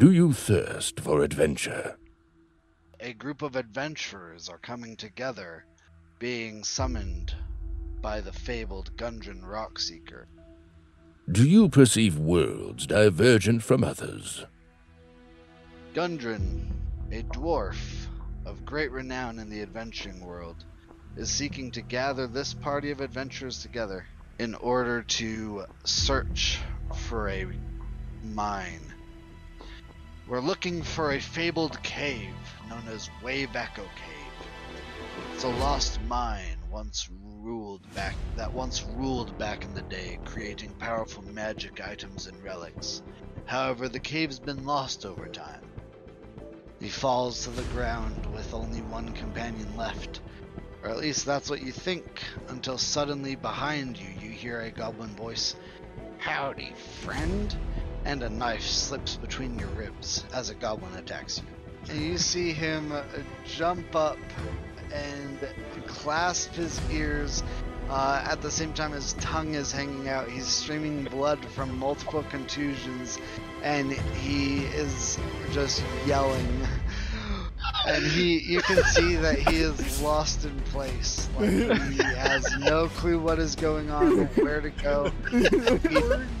Do you thirst for adventure? A group of adventurers are coming together, being summoned by the fabled Gundren Rockseeker. Do you perceive worlds divergent from others? Gundren, a dwarf of great renown in the adventuring world, is seeking to gather this party of adventurers together in order to search for a mine. We're looking for a fabled cave known as Wave Echo Cave. It's a lost mine once ruled back that once ruled back in the day, creating powerful magic items and relics. However, the cave's been lost over time. He falls to the ground with only one companion left. Or at least that's what you think, until suddenly behind you you hear a goblin voice Howdy, friend! And a knife slips between your ribs as a goblin attacks you. And you see him uh, jump up and clasp his ears. Uh, at the same time, his tongue is hanging out. He's streaming blood from multiple contusions, and he is just yelling. And he, you can see that he is lost in place. Like he has no clue what is going on, or where to go. He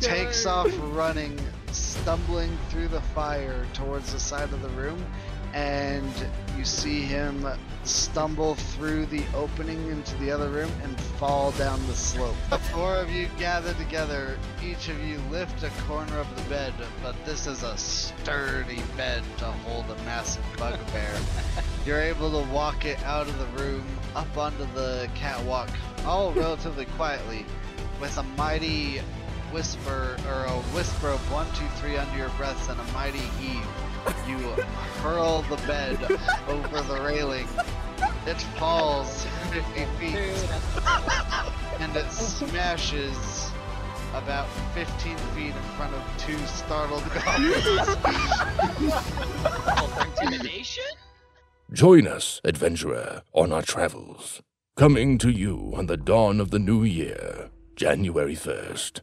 takes off running, stumbling through the fire towards the side of the room, and you see him stumble through the opening into the other room and fall down the slope. The four of you gather together. Each of you lift a corner of the bed, but this is a sturdy bed to hold a massive bugbear. You're able to walk it out of the room, up onto the catwalk, all relatively quietly, with a mighty whisper, or a whisper of one, two, three under your breaths and a mighty heave. You hurl the bed over the railing. It falls 50 feet and it smashes about 15 feet in front of two startled goblins. Intimidation? Join us, adventurer, on our travels. Coming to you on the dawn of the new year, January 1st.